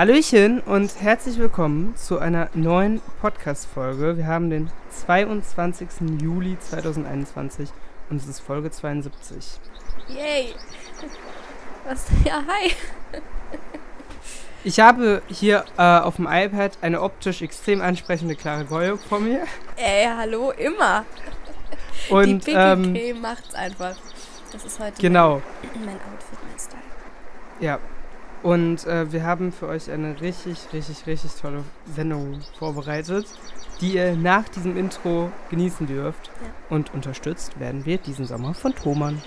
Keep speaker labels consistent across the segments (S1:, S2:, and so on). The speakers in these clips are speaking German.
S1: Hallöchen und herzlich willkommen zu einer neuen Podcast-Folge. Wir haben den 22. Juli 2021 und es ist Folge 72.
S2: Yay! Was? Ja, hi!
S1: Ich habe hier äh, auf dem iPad eine optisch extrem ansprechende Clara Goyo vor mir.
S2: Ey, hallo, immer!
S1: Und,
S2: Die Pinky
S1: ähm,
S2: macht's einfach. Das ist heute
S1: Genau,
S2: mein, mein Outfit, mein Style.
S1: ja. Und äh, wir haben für euch eine richtig, richtig, richtig tolle Sendung vorbereitet, die ihr nach diesem Intro genießen dürft.
S2: Ja.
S1: Und unterstützt werden wir diesen Sommer von Thomann.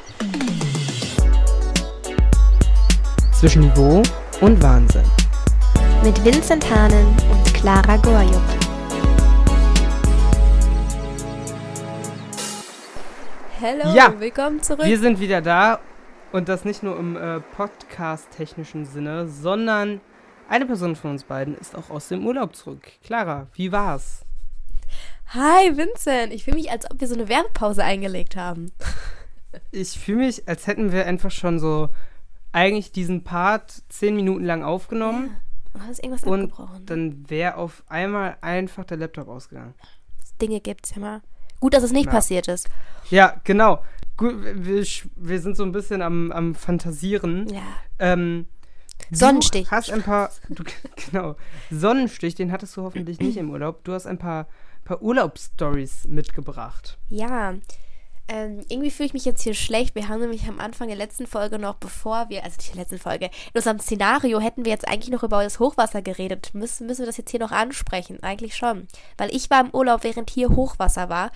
S1: Zwischen Niveau und Wahnsinn.
S2: Mit Vincent Hahnen und Clara Gorjuk. Hello,
S1: Ja,
S2: willkommen zurück.
S1: Wir sind wieder da und das nicht nur im äh, podcast-technischen Sinne, sondern eine Person von uns beiden ist auch aus dem Urlaub zurück. Clara, wie war's?
S2: Hi, Vincent. Ich fühle mich, als ob wir so eine Werbepause eingelegt haben.
S1: Ich fühle mich, als hätten wir einfach schon so eigentlich diesen Part zehn Minuten lang aufgenommen
S2: Ja. Du hast irgendwas
S1: und
S2: abgebrochen.
S1: dann wäre auf einmal einfach der Laptop ausgegangen.
S2: Dinge gibt's ja mal. Gut, dass es nicht
S1: Ja.
S2: passiert ist.
S1: Ja, genau. Gut, wir, wir sind so ein bisschen am, am Fantasieren.
S2: Ja.
S1: Ähm,
S2: Sonnenstich.
S1: Du hast ein paar, du, genau, Sonnenstich, den hattest du hoffentlich nicht im Urlaub. Du hast ein paar, paar Urlaubsstories mitgebracht.
S2: Ja, ähm, irgendwie fühle ich mich jetzt hier schlecht. Wir haben nämlich am Anfang der letzten Folge noch, bevor wir, also nicht der letzten Folge, in unserem Szenario hätten wir jetzt eigentlich noch über das Hochwasser geredet. Müssen, müssen wir das jetzt hier noch ansprechen? Eigentlich schon. Weil ich war im Urlaub, während hier Hochwasser war.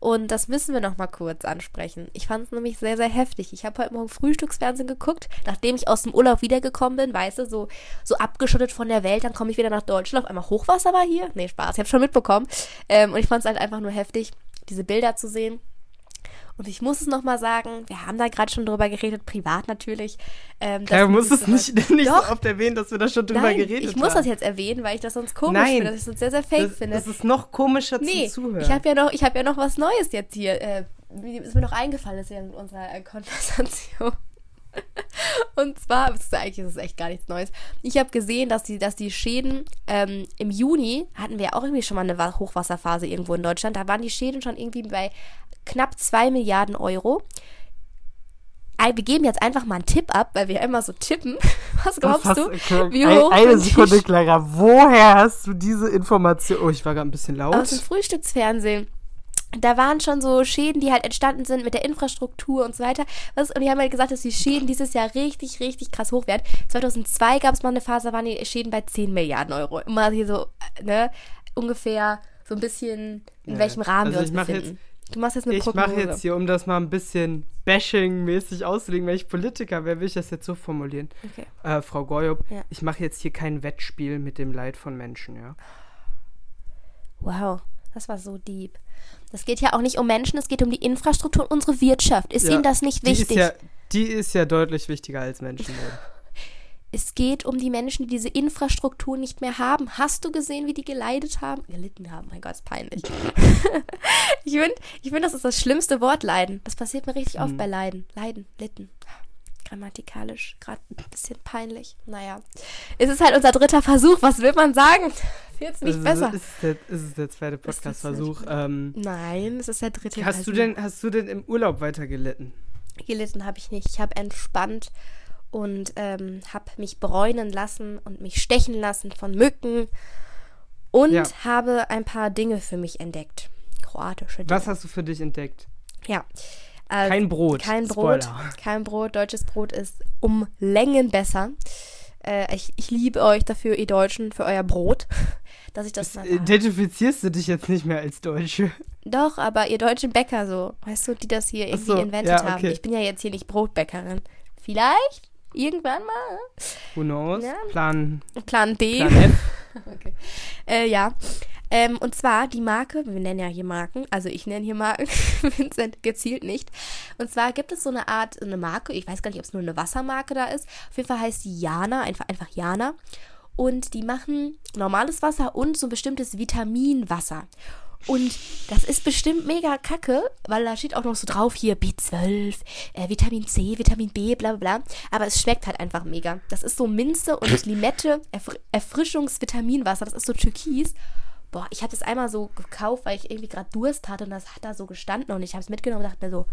S2: Und das müssen wir noch mal kurz ansprechen. Ich fand es nämlich sehr, sehr heftig. Ich habe heute Morgen Frühstücksfernsehen geguckt, nachdem ich aus dem Urlaub wiedergekommen bin, weißt du, so, so abgeschottet von der Welt. Dann komme ich wieder nach Deutschland. Auf einmal Hochwasser war hier. Nee, Spaß, ich habe schon mitbekommen. Ähm, und ich fand es halt einfach nur heftig, diese Bilder zu sehen. Und ich muss es nochmal sagen, wir haben da gerade schon drüber geredet, privat natürlich. Ähm,
S1: Ja, du musst es
S2: so-
S1: nicht, nicht so
S2: Doch.
S1: oft erwähnen, dass wir da schon drüber
S2: Nein,
S1: geredet
S2: ich muss
S1: haben.
S2: das jetzt erwähnen, weil ich das sonst komisch
S1: Nein.
S2: finde, dass ich das sehr, sehr fake
S1: das,
S2: finde.
S1: das ist noch komischer
S2: nee,
S1: zum Zuhören.
S2: ich habe ja, noch- ich hab ja noch was Neues jetzt hier. Äh, ist mir noch eingefallen, das ist ja in unserer äh, Konversation. Und zwar, ist eigentlich ist echt gar nichts Neues. Ich habe gesehen, dass die, dass die Schäden ähm, im Juni hatten wir ja auch irgendwie schon mal eine Wa- Hochwasserphase irgendwo in Deutschland. Da waren die Schäden schon irgendwie bei knapp 2 Milliarden Euro. Wir geben jetzt einfach mal einen Tipp ab, weil wir ja immer so tippen. Was glaubst du?
S1: okay,
S2: Wie hoch
S1: Eine Sekunde, Clara. Woher hast du diese Information? Oh, ich war gerade ein bisschen laut.
S2: aus dem Frühstücksfernsehen. Da waren schon so Schäden, die halt entstanden sind mit der Infrastruktur und so weiter. Was, und die haben halt gesagt, dass die Schäden dieses Jahr richtig, richtig krass hoch werden. 2002 gab es mal eine Phase, da waren die Schäden bei 10 Milliarden Euro. Immer hier so, äh, ne, ungefähr so ein bisschen, in
S1: Ja,
S2: welchem Rahmen
S1: also
S2: wir uns
S1: ich
S2: befinden. Du machst jetzt eine
S1: Ich
S2: Prognose.
S1: mache jetzt hier, um das mal ein bisschen bashing-mäßig auszulegen, wenn ich Politiker wäre, will ich das jetzt so formulieren.
S2: Okay.
S1: Äh, Frau Goyop,
S2: Ja.
S1: ich mache jetzt hier kein Wettspiel mit dem Leid von Menschen, ja.
S2: Wow, das war so deep. Das geht ja auch nicht um Menschen, es geht um die Infrastruktur und unsere Wirtschaft. Ist
S1: ja.
S2: Ihnen das nicht
S1: die
S2: wichtig?
S1: Ist ja, die ist ja deutlich wichtiger als Menschen.
S2: Es geht um die Menschen, die diese Infrastruktur nicht mehr haben. Hast du gesehen, wie die geleidet haben? Gelitten haben, mein Gott, ist peinlich. ich finde, ich find, das ist das schlimmste Wort, Leiden. Das passiert mir richtig
S1: Mhm.
S2: oft bei Leiden. Leiden, litten. Grammatikalisch, gerade ein bisschen peinlich. Naja. Es ist halt unser dritter Versuch, was will man sagen? Wird's nicht
S1: ist,
S2: besser.
S1: Ist, der, ist es der zweite Podcast-Versuch. Ähm,
S2: Nein, es ist der dritte
S1: hast, du
S2: Versuch.
S1: denn, hast du denn im Urlaub weiter gelitten?
S2: Gelitten habe ich nicht. Ich habe entspannt und ähm, habe mich bräunen lassen und mich stechen lassen von Mücken und
S1: Ja.
S2: habe ein paar Dinge für mich entdeckt. Kroatische Dinge.
S1: Was hast du für dich entdeckt?
S2: Ja. Also,
S1: Kein Brot.
S2: Kein Brot.
S1: Spoiler.
S2: Kein Brot. Deutsches Brot ist um Längen besser. Äh, ich, ich liebe euch dafür, ihr Deutschen, für euer Brot. Dass ich das mal sage.
S1: Identifizierst du dich jetzt nicht mehr als Deutsche?
S2: Doch, aber ihr deutschen Bäcker so, weißt du, die das hier irgendwie
S1: so,
S2: inventet
S1: ja,
S2: haben.
S1: okay.
S2: Ich bin ja jetzt hier nicht Brotbäckerin. Vielleicht? Irgendwann mal?
S1: Who knows?
S2: Ja.
S1: Plan,
S2: Plan B.
S1: Plan F.
S2: Okay. Äh, ja. Ähm, und zwar die Marke, wir nennen ja hier Marken, also ich nenne hier Marken, Vincent gezielt nicht. Und zwar gibt es so eine Art, eine Marke, ich weiß gar nicht, ob es nur eine Wassermarke da ist. Auf jeden Fall heißt die Jana, einfach, einfach Jana. Und die machen normales Wasser und so ein bestimmtes Vitaminwasser. Und das ist bestimmt mega kacke, weil da steht auch noch so drauf hier B12, äh, Vitamin C, Vitamin B, bla bla bla. Aber es schmeckt halt einfach mega. Das ist so Minze und Limette, Erfr Erfrischungsvitaminwasser, das ist so türkis. Boah, ich habe das einmal so gekauft, weil ich irgendwie gerade Durst hatte und das hat da so gestanden und ich habe es mitgenommen und dachte mir so,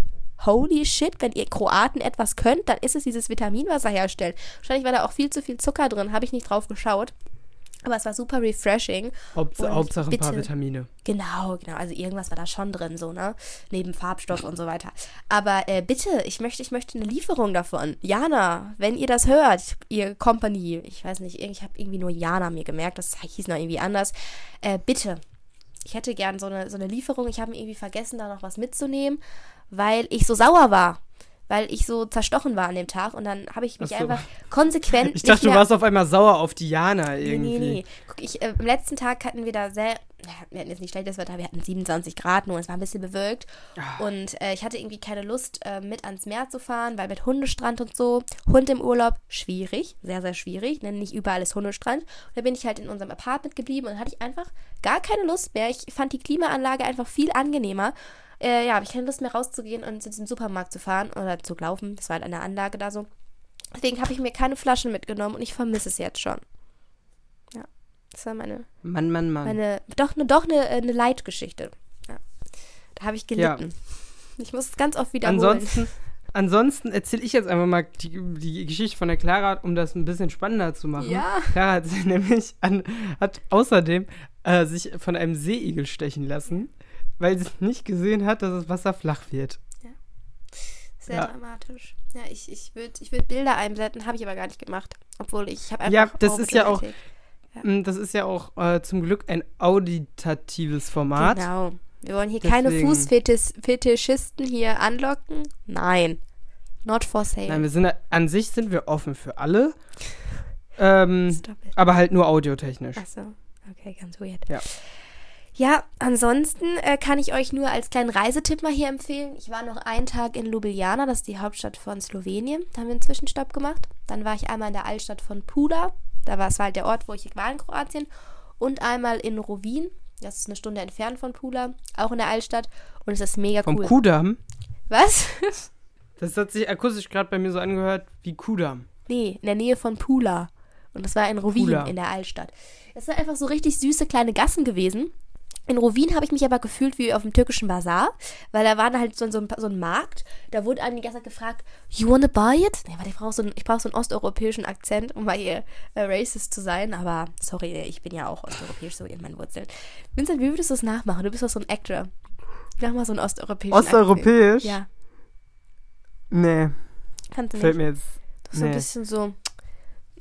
S2: holy shit, wenn ihr Kroaten etwas könnt, dann ist es dieses Vitaminwasser herstellen. Wahrscheinlich war da auch viel zu viel Zucker drin, habe ich nicht drauf geschaut. Aber es war super refreshing.
S1: Haupt,
S2: Und
S1: Hauptsache ein paar Vitamine.
S2: Genau, genau. Also irgendwas war da schon drin, so, ne? Neben Farbstoff und so weiter. Aber äh, bitte, ich möchte, ich möchte eine Lieferung davon. Jana, wenn ihr das hört, ihr Company, ich weiß nicht, ich habe irgendwie nur Jana mir gemerkt, das hieß noch irgendwie anders. Äh, bitte, ich hätte gern so eine, so eine Lieferung. Ich habe irgendwie vergessen, da noch was mitzunehmen, weil ich so sauer war. Weil ich so zerstochen war an dem Tag und dann habe ich mich
S1: so.
S2: einfach konsequent.
S1: Ich dachte, du warst auf einmal sauer auf Diana irgendwie.
S2: Nee, nee, nee. Guck, ich, äh, am letzten Tag hatten wir da sehr, wir hatten jetzt nicht schlechtes Wetter, wir hatten 27 Grad nur, es war ein bisschen bewölkt.
S1: Ah.
S2: Und äh, ich hatte irgendwie keine Lust, äh, mit ans Meer zu fahren, weil mit Hundestrand und so, Hund im Urlaub, schwierig, sehr, sehr schwierig, denn nicht überall ist Hundestrand. Und da bin ich halt in unserem Apartment geblieben und hatte ich einfach gar keine Lust mehr. Ich fand die Klimaanlage einfach viel angenehmer. Äh, ja, habe ich keine Lust mehr rauszugehen und zu diesem Supermarkt zu fahren oder zu laufen. Das war halt eine Anlage da so. Deswegen habe ich mir keine Flaschen mitgenommen und ich vermisse es jetzt schon. Ja, das war meine,
S1: Mann, Mann, Mann.
S2: meine doch eine doch eine, eine Leitgeschichte. Ja. Da habe ich gelitten. Ich muss es ganz oft wiederholen.
S1: Ansonsten, ansonsten erzähle ich jetzt einfach mal die, die Geschichte von der Clara, um das ein bisschen spannender zu machen.
S2: Ja.
S1: Clara hat nämlich an, hat außerdem äh, sich von einem Seeigel stechen lassen, weil sie nicht gesehen hat, dass das Wasser flach wird.
S2: Sehr
S1: Ja.
S2: dramatisch. Ja, ich, ich würde ich würd Bilder einblenden, habe ich aber gar nicht gemacht. Obwohl ich, ich habe einfach.
S1: Ja, das ist ja auch-
S2: Mittelmeerklick.
S1: Mm, Das ist ja auch äh, zum Glück ein auditatives Format.
S2: Genau. Wir wollen hier keine
S1: Deswegen-
S2: Fußfetischisten hier anlocken. Nein. Not for sale.
S1: Nein, wir sind an sich sind wir offen für alle. Ähm, aber halt nur audiotechnisch.
S2: Achso, okay, ganz weird.
S1: Ja.
S2: Ja, ansonsten äh, kann ich euch nur als kleinen Reisetipp mal hier empfehlen. Ich war noch einen Tag in Ljubljana, das ist die Hauptstadt von Slowenien. Da haben wir einen Zwischenstopp gemacht. Dann war ich einmal in der Altstadt von Pula. Da war es halt der Ort, wo ich war in Kroatien. Und einmal in Rovin. Das ist eine Stunde entfernt von Pula. Auch in der Altstadt. Und es ist mega
S1: Vom
S2: cool.
S1: Kudamm.
S2: Was?
S1: Das hat sich akustisch gerade bei mir so angehört wie Kudamm.
S2: Nee, in der Nähe von Pula. Und das war in Rovin,
S1: Pula.
S2: in der Altstadt. Das sind einfach so richtig süße kleine Gassen gewesen. In Rovin habe ich mich aber gefühlt wie auf dem türkischen Bazar, weil da war dann halt so, so, ein, so ein Markt. Da wurde einem die ganze Zeit gefragt, you wanna buy it? Nee, warte, ich brauche so, einen- ich brauch so einen osteuropäischen Akzent, um mal hier äh, racist zu sein. Aber sorry, ich bin ja auch osteuropäisch, so in meinen Wurzeln. Vincent, wie würdest du das nachmachen? Du bist doch so ein Actor. Mach mal so einen osteuropäischen
S1: Osteuropäisch?
S2: Akzent. Ja,
S1: Nee,
S2: kannst du nicht.
S1: fällt mir jetzt.
S2: So ein
S1: Nee.
S2: bisschen so.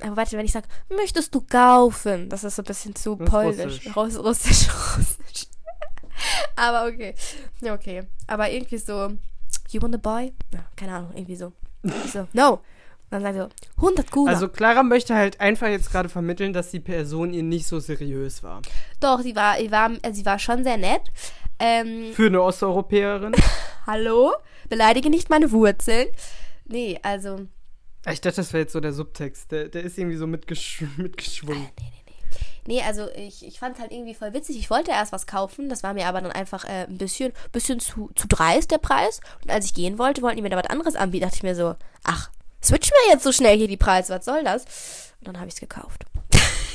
S2: Aber warte, wenn ich sage, möchtest du kaufen? Das ist so ein bisschen zu
S1: Das
S2: polnisch.
S1: russisch.
S2: Russisch, russisch, russisch. Aber okay. Ja, okay. Aber irgendwie so, you want a boy? Ja, keine Ahnung, irgendwie so. Ich so, no. Und dann er so, 100 Gula.
S1: Also Clara möchte halt einfach jetzt gerade vermitteln, dass die Person ihr nicht so seriös war.
S2: Doch, sie war, sie war, sie war schon sehr nett. Ähm,
S1: Für eine Osteuropäerin.
S2: hallo? Beleidige nicht meine Wurzeln. Nee, also,
S1: Ich dachte, das wäre jetzt so der Subtext. Der, der ist irgendwie so mitgesch mitgeschwungen.
S2: Nee, also ich, ich fand es halt irgendwie voll witzig. Ich wollte erst was kaufen, das war mir aber dann einfach äh, ein bisschen, bisschen zu, zu dreist, der Preis. Und als ich gehen wollte, wollten die mir da was anderes anbieten. dachte ich mir so, ach, switch mir jetzt so schnell hier die Preise, was soll das? Und dann habe ich es gekauft.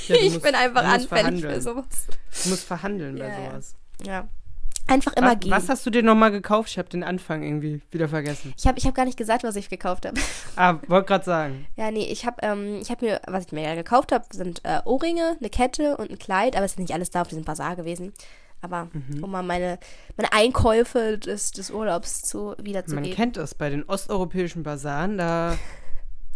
S1: Ja, du
S2: ich
S1: musst-
S2: bin einfach
S1: musst
S2: anfällig für sowas.
S1: Du musst verhandeln bei
S2: Ja, ja.
S1: sowas.
S2: Ja. Einfach immer
S1: was,
S2: gehen.
S1: was hast du dir nochmal gekauft? Ich habe den Anfang irgendwie wieder vergessen.
S2: ich habe ich hab gar nicht gesagt, was ich gekauft habe.
S1: Ah, wollte gerade sagen.
S2: Ja, nee, ich habe ähm, ich hab mir, was ich mir ja gekauft habe, sind äh, Ohrringe, eine Kette und ein Kleid, aber es ist nicht alles da auf diesem Bazar gewesen. Aber
S1: Mhm.
S2: um mal meine, meine Einkäufe des, des Urlaubs zu
S1: Man
S2: wiederzugeben.
S1: kennt das bei den osteuropäischen Basaren, da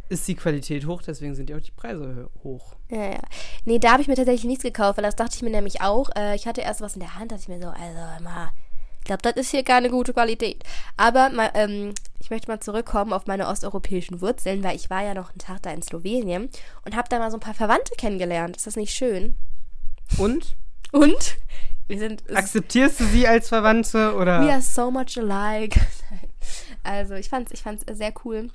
S1: ist die Qualität hoch, deswegen sind ja auch die Preise hoch.
S2: Ja, ja. Nee, da habe ich mir tatsächlich nichts gekauft, weil das dachte ich mir nämlich auch. Äh, ich hatte erst was in der Hand, dachte ich mir so, also mal, ich glaube, das ist hier keine gute Qualität. Aber mal, ähm, ich möchte mal zurückkommen auf meine osteuropäischen Wurzeln, weil ich war ja noch einen Tag da in Slowenien und habe da mal so ein paar Verwandte kennengelernt. Ist das nicht schön?
S1: Und?
S2: Und wir sind
S1: Akzeptierst du sie als Verwandte oder?
S2: We are so much alike. also ich fand's, ich fand's sehr cool.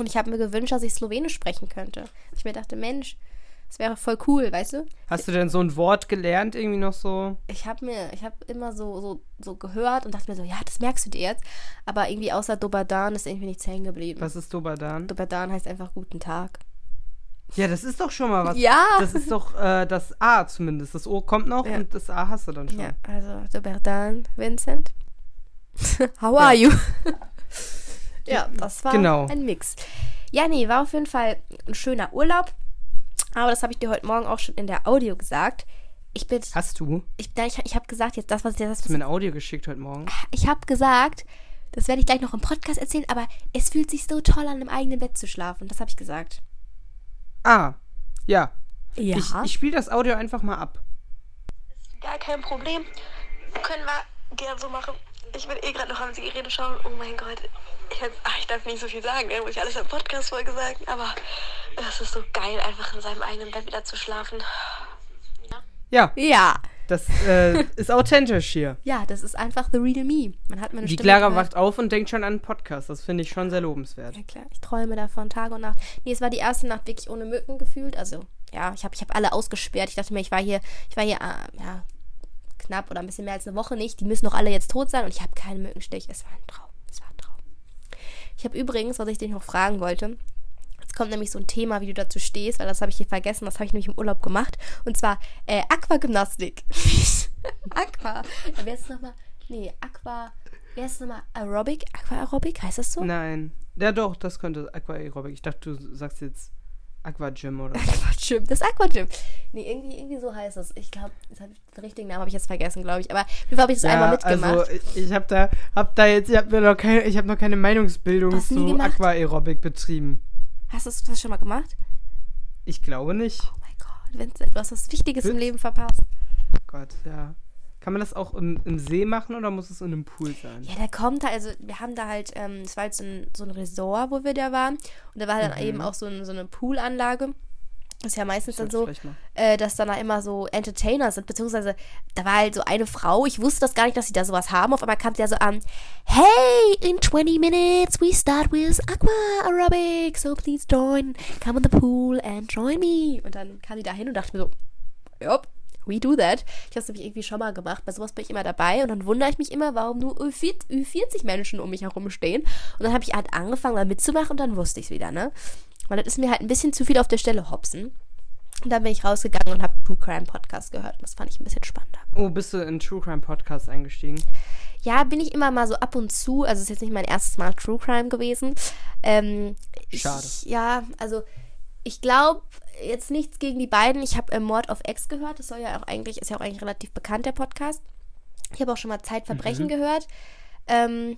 S2: Und ich habe mir gewünscht, dass ich Slowenisch sprechen könnte. Ich mir dachte, Mensch, Das wäre voll cool, weißt du?
S1: Hast du denn so ein Wort gelernt, irgendwie noch so?
S2: Ich habe mir, ich habe immer so, so, so gehört und dachte mir so, ja, das merkst du dir jetzt. Aber irgendwie außer Dobadan ist irgendwie nichts hängen geblieben.
S1: Was ist Dobadan?
S2: Dobadan heißt einfach guten Tag.
S1: Ja, das ist doch schon mal was.
S2: Ja.
S1: Das ist doch äh, das A zumindest. Das O kommt noch
S2: Ja.
S1: und das A hast du dann schon.
S2: Ja, also Dobadan, Vincent. How are you? ja, das war
S1: Genau.
S2: ein Mix. Ja, nee, war auf jeden Fall ein schöner Urlaub. Aber das habe ich dir heute Morgen auch schon in der Audio gesagt. Ich bin,
S1: Hast du?
S2: ich, nein, ich, ich habe gesagt, jetzt das, was ich das,
S1: Hast du mir ein Audio geschickt heute Morgen?
S2: ich habe gesagt, das werde ich gleich noch im Podcast erzählen, aber es fühlt sich so toll an, im eigenen Bett zu schlafen. Das habe ich gesagt.
S1: Ah, ja.
S2: Ja.
S1: Ich, ich spiele das Audio einfach mal ab.
S3: Gar kein Problem. Können wir gern so machen. Ich will eh gerade noch an die Rede schauen. Oh mein Gott. Ich, jetzt, ach, ich darf nicht so viel sagen, ne? muss ich alles im Podcast-Folge sagen. Aber es ist so geil, einfach in seinem eigenen Bett wieder zu schlafen.
S1: Ja,
S2: ja.
S1: das äh, ist authentisch hier.
S2: Ja, das ist einfach the real me. Man hat meine
S1: Die
S2: Stimme
S1: Clara
S2: gehört.
S1: wacht auf und denkt schon an einen Podcast. Das finde ich schon sehr lobenswert.
S2: Ja klar, ich träume davon Tag und Nacht. Nee, es war die erste Nacht wirklich ohne Mücken gefühlt. Also, ja, ich habe ich hab alle ausgesperrt. Ich dachte mir, ich war hier, ich war hier, äh, ja, knapp oder ein bisschen mehr als eine Woche nicht. Die müssen doch alle jetzt tot sein und ich habe keinen Mückenstich. Es war ein Traum. Es war ein Traum. Ich habe übrigens, was ich dich noch fragen wollte, jetzt kommt nämlich so ein Thema, wie du dazu stehst, weil das habe ich hier vergessen. Das habe ich nämlich im Urlaub gemacht. Und zwar äh, Aquagymnastik. Aqua. Wer ist nochmal? Nee, Aqua. Wer ist nochmal? Aerobic? Aqua-Aerobic? Heißt das so?
S1: Nein. Ja, doch, das könnte Aquaerobic. Ich dachte, du sagst jetzt Aquagym oder so.
S2: Aquagym, das Aquagym. Nee, irgendwie, irgendwie so heißt es. Ich glaube, den richtigen Namen habe ich jetzt vergessen, glaube ich. Aber Fall habe ich das einmal mitgemacht.
S1: Also ich, ich habe da, hab da jetzt, ich habe noch keine, ich habe noch keine Meinungsbildung
S2: Hast
S1: zu? Aquaerobic betrieben.
S2: Hast du das schon mal gemacht?
S1: Ich glaube nicht.
S2: Oh mein Gott, Vincent, du hast was Wichtiges im
S1: Witz.
S2: Leben verpasst.
S1: Gott, ja. Kann man das auch im, im See machen oder muss es in einem Pool sein?
S2: Ja, der kommt halt, also wir haben da halt, ähm, es war halt so ein, so ein Resort, wo wir da waren. Und da war dann
S1: Mhm.
S2: eben auch so, ein, so eine Poolanlage. Das ist ja meistens dann so, äh, dass dann da immer so Entertainer sind, beziehungsweise da war halt so eine Frau, ich wusste das gar nicht, dass sie da sowas haben, auf einmal kam sie ja so an, hey, in 20 minutes we start with Aqua Aerobic, so please join, come on the pool and join me. Und dann kam sie da hin und dachte mir so, yup, we do that. Ich habe es nämlich irgendwie schon mal gemacht, bei sowas bin ich immer dabei und dann wundere ich mich immer, warum nur Ü40 Ü40 Menschen um mich herum stehen. Und dann habe ich halt angefangen, da mitzumachen und dann wusste ich es wieder, ne? Weil das ist mir halt ein bisschen zu viel auf der Stelle hopsen. Und dann bin ich rausgegangen und habe True Crime Podcast gehört. Und das fand ich ein bisschen spannender.
S1: Oh, bist du in True Crime Podcast eingestiegen?
S2: Ja, bin ich immer mal so ab und zu. Also es ist jetzt nicht mein erstes Mal True Crime gewesen. Ähm,
S1: Schade.
S2: Ich, ja, also ich glaube jetzt nichts gegen die beiden. Ich habe äh, Mord auf Ex gehört. Das soll ja auch eigentlich, ist ja auch eigentlich relativ bekannt, der Podcast. Ich habe auch schon mal Zeitverbrechen gehört. Ähm,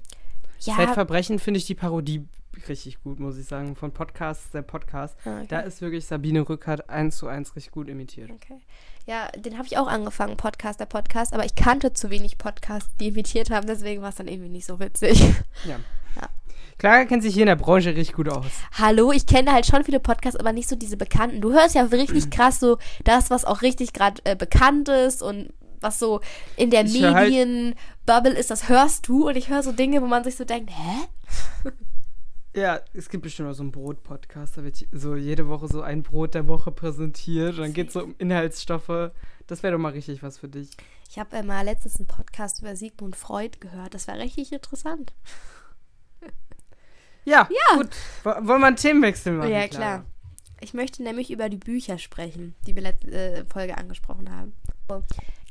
S2: ja,
S1: Zeitverbrechen finde ich die Parodie richtig gut, muss ich sagen. Von Podcast, der Podcast.
S2: Ah, okay.
S1: Da ist wirklich Sabine Rückert eins zu eins richtig gut imitiert.
S2: Okay. Ja, den habe ich auch angefangen, Podcast, der Podcast, aber ich kannte zu wenig Podcasts, die imitiert haben, deswegen war es dann irgendwie nicht so witzig.
S1: Ja.
S2: Ja.
S1: Clara kennt sich hier in der Branche richtig gut aus.
S2: Hallo, ich kenne halt schon viele Podcasts, aber nicht so diese bekannten. Du hörst ja richtig krass so das, was auch richtig gerade äh, bekannt ist und was so in der
S1: halt-
S2: Medienbubble ist, das hörst du und ich höre so Dinge, wo man sich so denkt, hä?
S1: Ja, es gibt bestimmt auch so einen Brot-Podcast, da wird so jede Woche so ein Brot der Woche präsentiert. Und dann geht es so um Inhaltsstoffe. Das wäre doch mal richtig was für dich.
S2: Ich habe äh, mal letztens einen Podcast über Sigmund Freud gehört. Das war richtig interessant.
S1: Ja,
S2: Ja.
S1: gut. Wo- Wollen wir einen Themenwechsel machen?
S2: ja,
S1: Clara?
S2: klar. Ich möchte nämlich über die Bücher sprechen, die wir letzte äh, Folge angesprochen haben.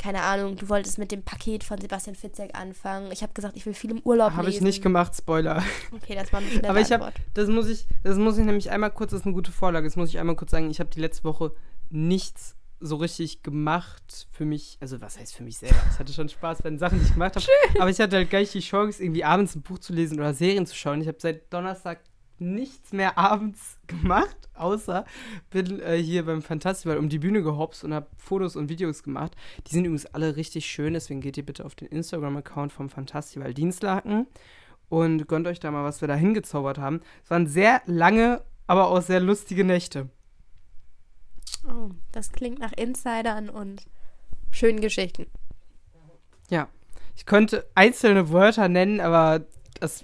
S2: Keine Ahnung, du wolltest mit dem Paket von Sebastian Fitzek anfangen. Ich habe gesagt, ich will viel im Urlaub
S1: Habe ich nicht gemacht, Spoiler.
S2: Okay, das war eine schnelle
S1: Aber ich habe, das muss ich, das muss ich nämlich einmal kurz, das ist eine gute Vorlage, das muss ich einmal kurz sagen, ich habe die letzte Woche nichts so richtig gemacht für mich, also was heißt für mich selber? Ich hatte schon Spaß bei den Sachen, die ich gemacht habe, aber ich hatte halt gar nicht die Chance, irgendwie abends ein Buch zu lesen oder Serien zu schauen. Ich habe seit Donnerstag nichts mehr abends gemacht, außer bin äh, hier beim Fantastiball um die Bühne gehopst und habe Fotos und Videos gemacht. Die sind übrigens alle richtig schön, deswegen geht ihr bitte auf den Instagram-Account vom Fantastiball Dienstlaken und gönnt euch da mal, was wir da hingezaubert haben. Es waren sehr lange, aber auch sehr lustige Nächte.
S2: Oh, das klingt nach Insidern und schönen Geschichten.
S1: Ja. Ich könnte einzelne Wörter nennen, aber das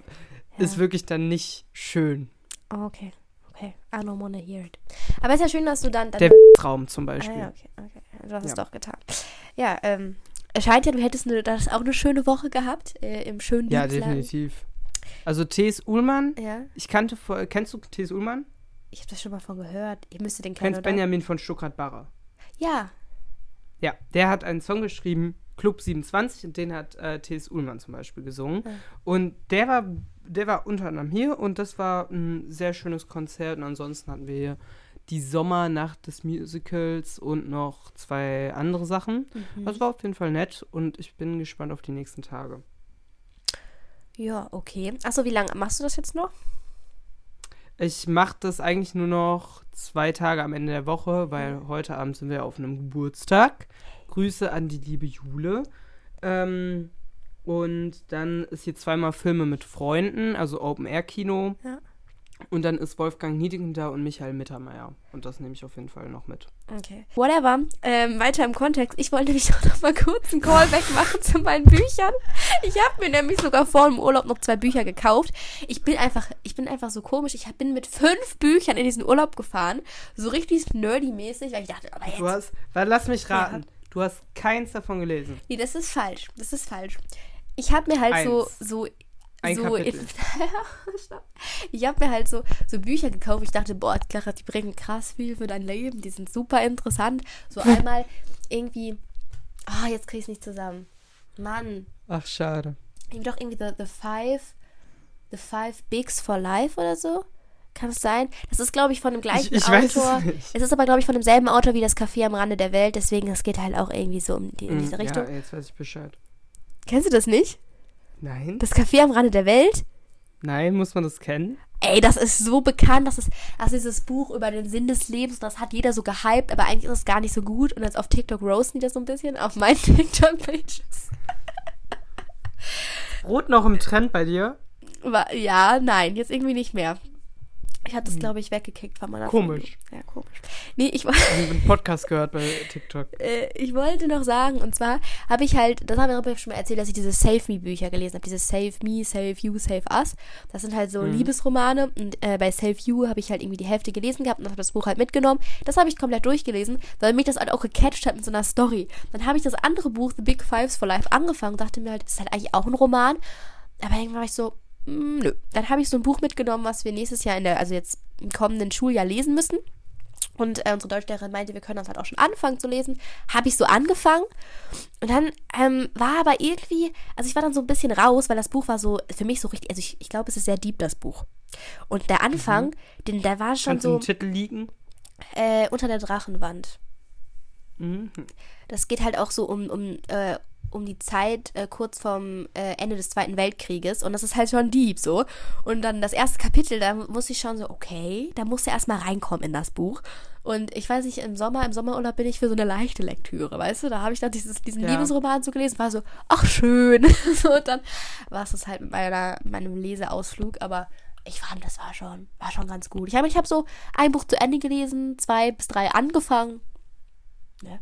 S2: Ja.
S1: ist wirklich dann nicht schön.
S2: Oh, okay. Okay, I don't wanna hear it. Aber es ist ja schön, dass du dann... dann
S1: Der Traum zum
S2: ah,
S1: Beispiel.
S2: ja, okay, okay. Du hast es
S1: Ja.
S2: doch getan. Ja, ähm, es scheint ja, du hättest eine, das auch eine schöne Woche gehabt, äh, im schönen
S1: Ja,
S2: Dienstladen.
S1: definitiv. Also T.S. Ullmann,
S2: Ja,
S1: ich kannte vor, kennst du T.S. Ullmann?
S2: Ich habe das schon mal von gehört. Ihr müsstet den kennen,
S1: kennst
S2: oder?
S1: Benjamin von Stuckrad-Barre.
S2: Ja,
S1: Ja, der hat einen Song geschrieben, Club 27, und den hat äh, T.S. Ullmann zum Beispiel gesungen.
S2: Ja.
S1: Und der war, der war unter anderem hier und das war ein sehr schönes Konzert. Und ansonsten hatten wir hier die Sommernacht des Musicals und noch zwei andere Sachen.
S2: Mhm.
S1: Das war auf jeden Fall nett und ich bin gespannt auf die nächsten Tage.
S2: ja, okay. Achso, wie lange machst du das jetzt noch?
S1: Ich mache das eigentlich nur noch zwei Tage am Ende der Woche, weil heute Abend sind wir auf einem Geburtstag. Grüße an die liebe Jule. Ähm, und dann ist hier zweimal Filme mit Freunden, also Open-Air-Kino.
S2: Ja.
S1: Und dann ist Wolfgang Niedigen da und Michael Mittermeier. Und das nehme ich auf jeden Fall noch mit.
S2: Okay. Whatever. Ähm, weiter im Kontext. Ich wollte nämlich auch noch mal kurz einen Callback machen zu meinen Büchern. Ich habe mir nämlich sogar vor dem Urlaub noch zwei Bücher gekauft. Ich bin einfach, ich bin einfach so komisch. Ich bin mit fünf Büchern in diesen Urlaub gefahren. So richtig nerdy-mäßig, weil ich dachte, aber jetzt.
S1: Du hast, weil lass mich
S2: Ja.
S1: raten, du hast keins davon gelesen.
S2: Nee, das ist falsch. Das ist falsch. Ich habe mir halt so,
S1: Eins.
S2: so,
S1: Ein
S2: so,
S1: Kapitel.
S2: Ich habe mir halt so, so Bücher gekauft. Ich dachte, boah, Clara, die bringen krass viel für dein Leben. Die sind super interessant. So einmal irgendwie, ah, jetzt krieg ich nicht zusammen. Mann,
S1: Ach, schade.
S2: irgendwie doch irgendwie the, the Five, the Five Bigs for Life oder so. Kann es sein? Das ist, glaube ich, von dem gleichen
S1: ich weiß
S2: Autor.
S1: es nicht.
S2: Es ist aber, glaube ich, von demselben Autor wie das Café am Rande der Welt. Deswegen, es geht halt auch irgendwie so um die, in diese
S1: Mm,
S2: Richtung.
S1: Ja, jetzt weiß ich Bescheid.
S2: Kennst du das nicht?
S1: Nein?
S2: Das Café am Rande der Welt?
S1: Nein, muss man das kennen?
S2: Ey, das ist so bekannt, das ist, das ist dieses Buch über den Sinn des Lebens, das hat jeder so gehypt, aber eigentlich ist es gar nicht so gut. Und jetzt auf TikTok roasten die das so ein bisschen, auf meinen TikTok-Pages.
S1: Rot noch im Trend bei dir?
S2: Ja, nein, jetzt irgendwie nicht mehr. Ich hatte es, glaube ich, weggekickt von meiner
S1: Komisch.
S2: Freundin. Ja, komisch. Nee, ich, woll-
S1: Ich habe einen Podcast gehört bei TikTok.
S2: äh, ich wollte noch sagen, und zwar habe ich halt, das haben wir schon mal erzählt, dass ich diese Save Me Bücher gelesen habe. Diese Save Me, Save You, Save Us. Das sind halt so Liebesromane. Und äh, bei Save You habe ich halt irgendwie die Hälfte gelesen gehabt und habe das Buch halt mitgenommen. Das habe ich komplett durchgelesen, weil mich das halt auch gecatcht hat mit so einer Story. Dann habe ich das andere Buch, The Big Fives for Life, angefangen und dachte mir halt, das ist halt eigentlich auch ein Roman. Aber irgendwann war ich so, nö. Dann habe ich so ein Buch mitgenommen, was wir nächstes Jahr in der, also jetzt im kommenden Schuljahr lesen müssen. Und äh, unsere Deutschlehrerin meinte, wir können das halt auch schon anfangen zu lesen. Habe ich so angefangen. Und dann ähm, war aber irgendwie, also ich war dann so ein bisschen raus, weil das Buch war so, für mich so richtig, also ich, ich glaube, es ist sehr deep, das Buch. Und der Anfang, den, der war schon
S1: Kannst du
S2: so
S1: einen Titel liegen?
S2: äh, unter der Drachenwand.
S1: Mhm.
S2: Das geht halt auch so um, um, äh, um die Zeit äh, kurz vorm äh, Ende des Zweiten Weltkrieges. Und das ist halt schon deep so. Und dann das erste Kapitel, da muss ich schon so, okay, da muss er erstmal reinkommen in das Buch. Und ich weiß nicht, im Sommer, im Sommerurlaub bin ich für so eine leichte Lektüre, weißt du? Da habe ich dann dieses, diesen
S1: Ja.
S2: Liebesroman so gelesen, war so, ach schön. so, und dann war es das halt mit meiner, meinem Leseausflug, aber ich fand, das war schon, war schon ganz gut. Ich habe ich hab so ein Buch zu Ende gelesen, zwei bis drei angefangen. Ne?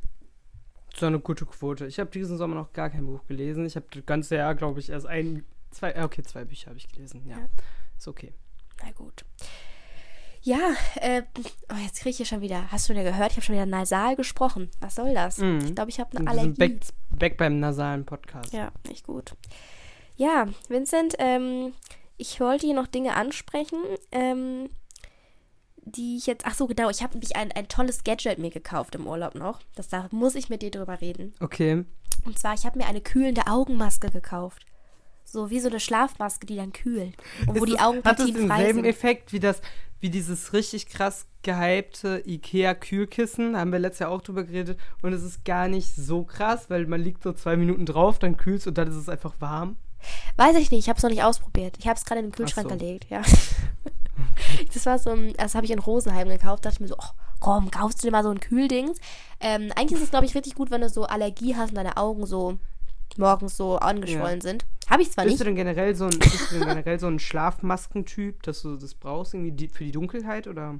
S1: So eine gute Quote. Ich habe diesen Sommer noch gar kein Buch gelesen. Ich habe das ganze Jahr, glaube ich, erst ein, zwei, äh, okay, zwei Bücher habe ich gelesen. Ja,
S2: Ja.
S1: ist okay.
S2: Na gut. Ja, äh, oh, jetzt kriege ich hier schon wieder, hast du wieder gehört? Ich habe schon wieder nasal gesprochen. Was soll das?
S1: Mhm.
S2: Ich glaube, ich habe eine Allergie.
S1: back, back beim nasalen Podcast.
S2: Ja, nicht gut. Ja, Vincent, ähm, ich wollte hier noch Dinge ansprechen, ähm, die ich jetzt, ach so, genau, ich habe nämlich ein, ein tolles Gadget mir gekauft im Urlaub noch. Das, da muss ich mit dir drüber reden.
S1: Okay.
S2: Und zwar, ich habe mir eine kühlende Augenmaske gekauft. So wie so eine Schlafmaske, die dann kühlt. Und wo
S1: Ist
S2: die
S1: das- Hat das denselben
S2: sind.
S1: Effekt wie das, wie dieses richtig krass gehypte Ikea-Kühlkissen? Haben wir letztes Jahr auch drüber geredet. Und es ist gar nicht so krass, weil man liegt so zwei Minuten drauf, dann kühlst und dann ist es einfach warm.
S2: Weiß ich nicht, ich habe es noch nicht ausprobiert. Ich habe es gerade in den Kühlschrank
S1: so.
S2: gelegt, ja. Das war so ein, das habe ich in Rosenheim gekauft. Dachte ich mir so, oh, komm, kaufst du dir mal so ein Kühldings. Ähm, eigentlich ist es, glaube ich, richtig gut, wenn du so Allergie hast und deine Augen so morgens so angeschwollen sind. Habe ich zwar
S1: Bist
S2: nicht.
S1: du denn generell so ein, bist du denn generell so ein Schlafmaskentyp, dass du das brauchst, irgendwie die, für die Dunkelheit? Oder?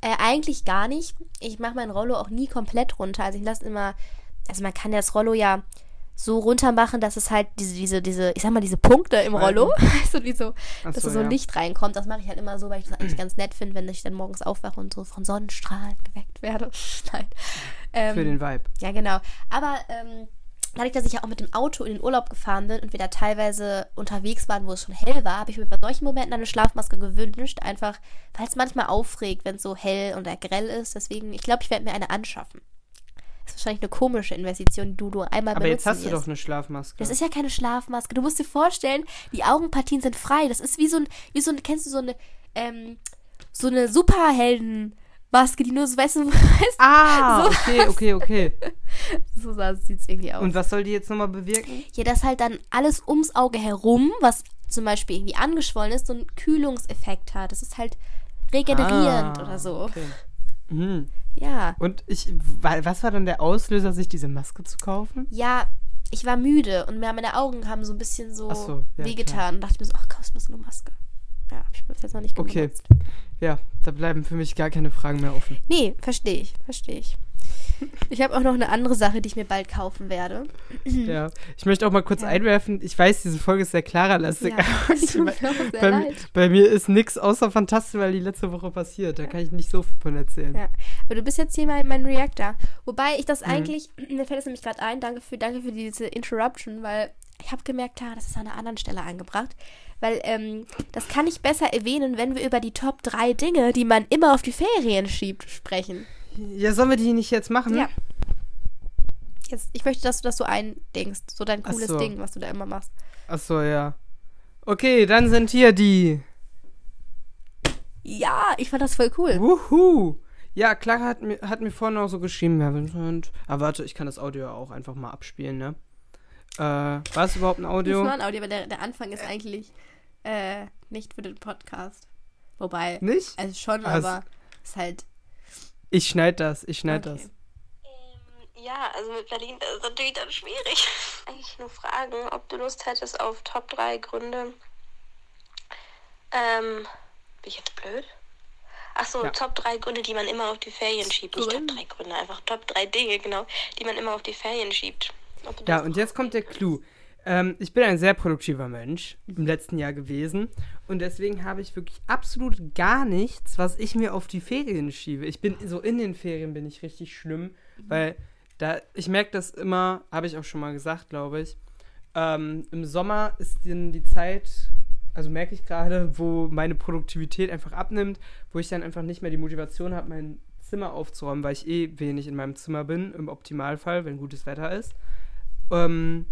S2: Äh, eigentlich gar nicht. Ich mache mein Rollo auch nie komplett runter. Also ich lasse immer, also man kann das Rollo ja so runter machen, dass es halt diese, diese, diese, ich sag mal, diese Punkte im Rollo, weißt du, die so,
S1: Ach
S2: dass
S1: so,
S2: da so
S1: ja.
S2: Licht reinkommt. Das mache ich halt immer so, weil ich das eigentlich ganz nett finde, wenn ich dann morgens aufwache und so von Sonnenstrahlen geweckt werde. Nein. Ähm,
S1: Für den Vibe.
S2: ja, genau. Aber ähm, dadurch, dass ich ja auch mit dem Auto in den Urlaub gefahren bin und wir da teilweise unterwegs waren, wo es schon hell war, habe ich mir bei solchen Momenten eine Schlafmaske gewünscht. Einfach, weil es manchmal aufregt, wenn es so hell oder grell ist. Deswegen, ich glaube, ich werde mir eine anschaffen. Das ist wahrscheinlich eine komische Investition, die du nur einmal
S1: Aber jetzt
S2: benutzen
S1: hast du doch eine Schlafmaske.
S2: Das ist ja keine Schlafmaske. Du musst dir vorstellen, die Augenpartien sind frei. Das ist wie so ein, wie so ein, kennst du so eine, ähm, so eine Superheldenmaske, die nur so, weißt du, weißt,
S1: ah,
S2: So
S1: okay, okay, okay.
S2: so sieht es irgendwie aus.
S1: Und was soll die jetzt nochmal bewirken?
S2: Ja, dass halt dann alles ums Auge herum, was zum Beispiel irgendwie angeschwollen ist, so einen Kühlungseffekt hat. Das ist halt regenerierend
S1: Ah,
S2: oder so.
S1: Okay. Mhm.
S2: Ja.
S1: Und ich, wa- was war dann der Auslöser, sich diese Maske zu kaufen?
S2: Ja, ich war müde und mir meine Augen haben so ein bisschen so,
S1: so, ja,
S2: wehgetan. Und dachte mir so, ach, kaufst du eine Maske. Ja, hab ich bis jetzt noch nicht
S1: Okay.
S2: benutzt.
S1: Ja, da bleiben für mich gar keine Fragen mehr offen.
S2: Nee, verstehe ich, verstehe ich. Ich habe auch noch eine andere Sache, die ich mir bald kaufen werde.
S1: Ja. Ich möchte auch mal kurz
S2: Ja.
S1: einwerfen, ich weiß, diese Folge ist sehr Clara-lastig,
S2: Ja,
S1: ich, bei, bei mir ist nichts außer fantastisch, weil die letzte Woche passiert. Da kann ich nicht so viel von erzählen.
S2: Ja. Aber du bist jetzt hier mein, mein Reactor. Wobei ich
S1: Mhm.
S2: das eigentlich, mir fällt es nämlich gerade ein, danke für, danke für diese Interruption, weil ich habe gemerkt, klar, das ist an einer anderen Stelle angebracht. Weil ähm, das kann ich besser erwähnen, wenn wir über die Top 3 Dinge, die man immer auf die Ferien schiebt, sprechen.
S1: Ja, sollen wir die nicht jetzt machen?
S2: Ja. Jetzt, ich möchte, dass du das so eindenkst. So dein
S1: Ach
S2: cooles
S1: so.
S2: Ding, was du da immer machst.
S1: Achso, ja. Okay, dann sind hier die.
S2: Ja, ich fand das voll cool.
S1: Wuhu! Ja, Clara hat mir, hat mir vorhin auch so geschrieben, ja, Vincent. Aber warte, ich kann das Audio ja auch einfach mal abspielen, ne? Äh, war es überhaupt ein
S2: Das
S1: Audio?
S2: war ein Audio, aber der, der Anfang ist eigentlich äh, nicht für den Podcast. Wobei,
S1: Nicht?
S2: also schon,
S1: Ah, es-
S2: aber ist halt.
S1: Ich schneid das, ich schneid
S2: Okay.
S1: das.
S3: Ähm, ja, also mit Berlin das ist natürlich dann schwierig. Eigentlich nur fragen, ob du Lust hättest auf Top 3 Gründe. Ähm, bin ich jetzt blöd? Achso,
S1: Ja.
S3: Top 3 Gründe, die man immer auf die Ferien schiebt. Nicht Top
S2: Gründe.
S3: 3 Gründe, einfach Top 3 Dinge, genau, die man immer auf die Ferien schiebt.
S1: Ja, und jetzt kommt der Clou. Ähm, ich bin ein sehr produktiver Mensch im letzten Jahr gewesen und deswegen habe ich wirklich absolut gar nichts, was ich mir auf die Ferien schiebe. Ich bin so in den Ferien bin ich richtig schlimm, weil da ich merke das immer, habe ich auch schon mal gesagt, glaube ich. Ähm, Im Sommer ist dann die Zeit, also merke ich gerade, wo meine Produktivität einfach abnimmt, wo ich dann einfach nicht mehr die Motivation habe, mein Zimmer aufzuräumen, weil ich eh wenig in meinem Zimmer bin, im Optimalfall, wenn gutes Wetter ist. Ähm,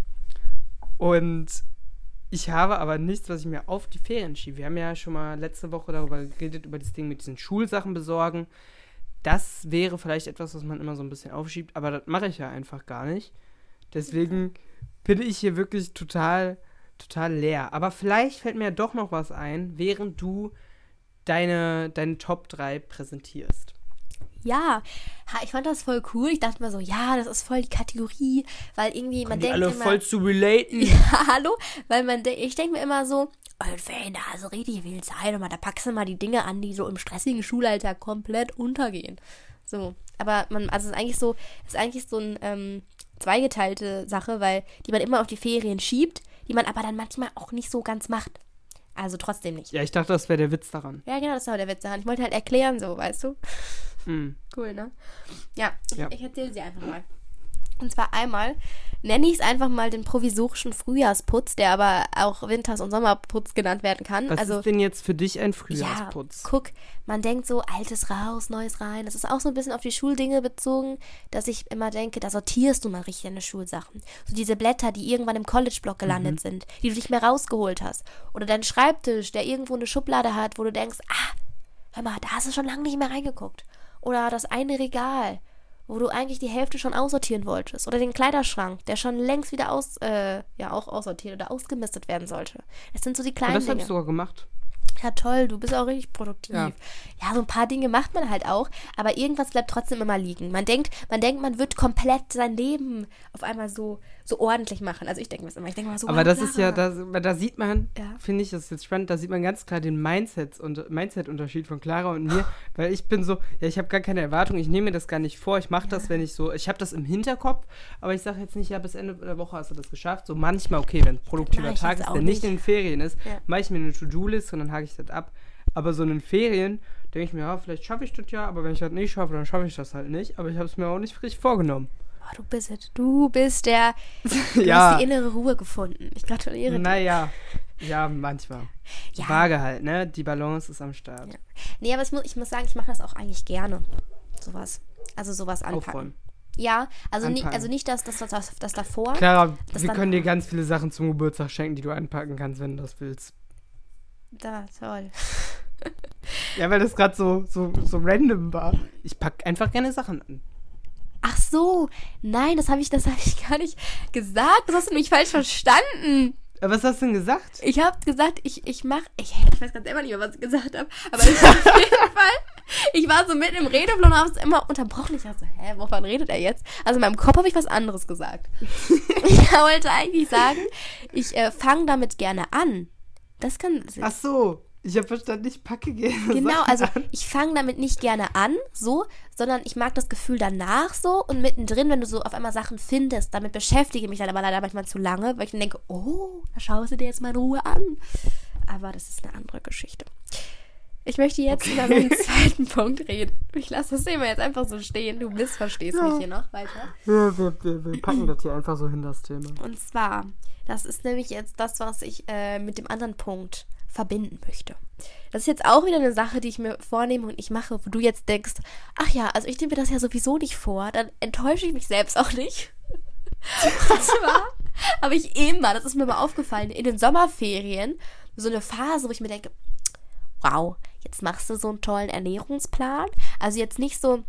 S1: und ich habe aber nichts, was ich mir auf die Ferien schiebe. Wir haben ja schon mal letzte Woche darüber geredet, über das Ding mit diesen Schulsachen besorgen. Das wäre vielleicht etwas, was man immer so ein bisschen aufschiebt, aber das mache ich ja einfach gar nicht. Deswegen bin ich hier wirklich total, total leer. Aber vielleicht fällt mir ja doch noch was ein, während du deine, deine Top 3 präsentierst.
S2: Ja, ich fand das voll cool. Ich dachte mir so, ja, das ist voll die Kategorie, weil irgendwie man
S1: die
S2: denkt
S1: alle
S2: immer,
S1: voll zu relaten.
S2: ja, hallo, weil man de ich denke mir immer so, oh, wenn da so richtig viel Zeit und mal, da packst du mal die Dinge an, die so im stressigen Schulalltag komplett untergehen. So, aber man, also es ist eigentlich so, es ist eigentlich so ein ähm, zweigeteilte Sache, weil die man immer auf die Ferien schiebt, die man aber dann manchmal auch nicht so ganz macht. Also trotzdem nicht.
S1: Ja, ich dachte, das wäre der Witz daran.
S2: Ja, genau, das ist aber der Witz daran. Ich wollte halt erklären, so, weißt du?
S1: Hm.
S2: Cool, ne? Ja, ich,
S1: Ja.
S2: ich erzähle sie einfach mal. Und zwar einmal nenne ich es einfach mal den provisorischen Frühjahrsputz, der aber auch Winters- und Sommerputz genannt werden kann.
S1: Was
S2: also
S1: ist denn jetzt für dich ein
S2: ja,
S1: Frühjahrsputz?
S2: guck, man denkt so, altes raus, neues rein. Das ist auch so ein bisschen auf die Schuldinge bezogen, dass ich immer denke, da sortierst du mal richtig deine Schulsachen. So diese Blätter, die irgendwann im College-Block gelandet
S1: Mhm.
S2: sind, die du nicht mehr rausgeholt hast. Oder dein Schreibtisch, der irgendwo eine Schublade hat, wo du denkst, ah, hör mal, da hast du schon lange nicht mehr reingeguckt. Oder das eine Regal, wo du eigentlich die Hälfte schon aussortieren wolltest. Oder den Kleiderschrank, der schon längst wieder aus, äh, ja, auch aussortiert oder ausgemistet werden sollte. Das sind so die
S1: Und
S2: kleinen
S1: das habe
S2: Dinge.
S1: ich sogar gemacht.
S2: Ja, toll, du bist auch richtig produktiv.
S1: Ja.
S2: Ja. so ein paar Dinge macht man halt auch, aber irgendwas bleibt trotzdem immer liegen. Man denkt, man denkt, man wird komplett sein Leben auf einmal so, so ordentlich machen. Also ich denke mir das immer, ich denke mal so.
S1: Aber das ist ja, weil da sieht man,
S2: Ja.
S1: finde ich, das ist jetzt spannend, da sieht man ganz klar den Mindset und Mindset-Unterschied von Clara und mir, weil ich bin so, ja, ich habe gar keine Erwartung, ich nehme mir das gar nicht vor, ich mache das, wenn ich so, ich habe das im Hinterkopf, aber ich sage jetzt nicht, ja, bis Ende der Woche hast du das geschafft. So manchmal, okay, wenn ein produktiver Tag ist, der nicht
S2: nicht.
S1: in den Ferien ist,
S2: Ja.
S1: mache ich mir eine To-Do-List und dann hake ich das ab. Aber so in den Ferien denke ich mir, ja, vielleicht schaffe ich das ja, aber wenn ich das nicht schaffe, dann schaffe ich das halt nicht. Aber ich habe es mir auch nicht richtig vorgenommen.
S2: Oh, du bist es. Du bist der. Du
S1: ja,
S2: hast die innere Ruhe gefunden. Ich gratuliere dir.
S1: naja, ja, manchmal. Die
S2: Ja.
S1: Waage halt, ne? Die Balance ist am Start.
S2: Ja. Nee, aber ich muss, ich muss sagen, ich mache das auch eigentlich gerne. Sowas. Also sowas anpacken.
S1: Aufräumen.
S2: Ja, also,
S1: Anpacken.
S2: also nicht das, das, das, das davor.
S1: Clara, wir können dir ganz viele Sachen zum Geburtstag schenken, die du einpacken kannst, wenn du das willst.
S2: Da, toll.
S1: Ja, weil das gerade so, so, so random war. Ich pack einfach gerne Sachen an.
S2: Ach so, nein, das habe ich, das habe ich gar nicht gesagt. Das hast du nämlich falsch verstanden.
S1: Aber was hast du denn gesagt?
S2: Ich habe gesagt, ich, ich mach, ich, ich weiß ganz selber nicht mehr, was ich gesagt habe, aber ich, auf jeden Fall, ich war so mitten im Redeflow und habe es immer unterbrochen. Ich dachte so, hä, wovon redet er jetzt? Also in meinem Kopf habe ich was anderes gesagt. ich wollte eigentlich sagen, ich äh, fange damit gerne an. Das kann,
S1: Ach so, ich habe verstanden, ich packe gerne
S2: Genau,
S1: Sachen
S2: also
S1: an.
S2: ich fange damit nicht gerne an, so, sondern ich mag das Gefühl danach so und mittendrin, wenn du so auf einmal Sachen findest, damit beschäftige ich mich dann aber leider manchmal zu lange, weil ich dann denke, oh, da schaust du dir jetzt mal in Ruhe an. Aber das ist eine andere Geschichte. Ich möchte jetzt über meinen zweiten Punkt reden. Ich lasse das Thema jetzt einfach so stehen. Du missverstehst mich hier noch weiter.
S1: Ja, wir, wir, wir packen das hier einfach so hin, das Thema.
S2: Und zwar, das ist nämlich jetzt das, was ich äh, mit dem anderen Punkt verbinden möchte. Das ist jetzt auch wieder eine Sache, die ich mir vornehme und ich mache, wo du jetzt denkst, ach ja, also ich nehme mir das ja sowieso nicht vor, dann enttäusche ich mich selbst auch nicht. und zwar habe ich immer, das ist mir mal aufgefallen, in den Sommerferien so eine Phase, wo ich mir denke, wow, jetzt machst du so einen tollen Ernährungsplan. Also jetzt nicht so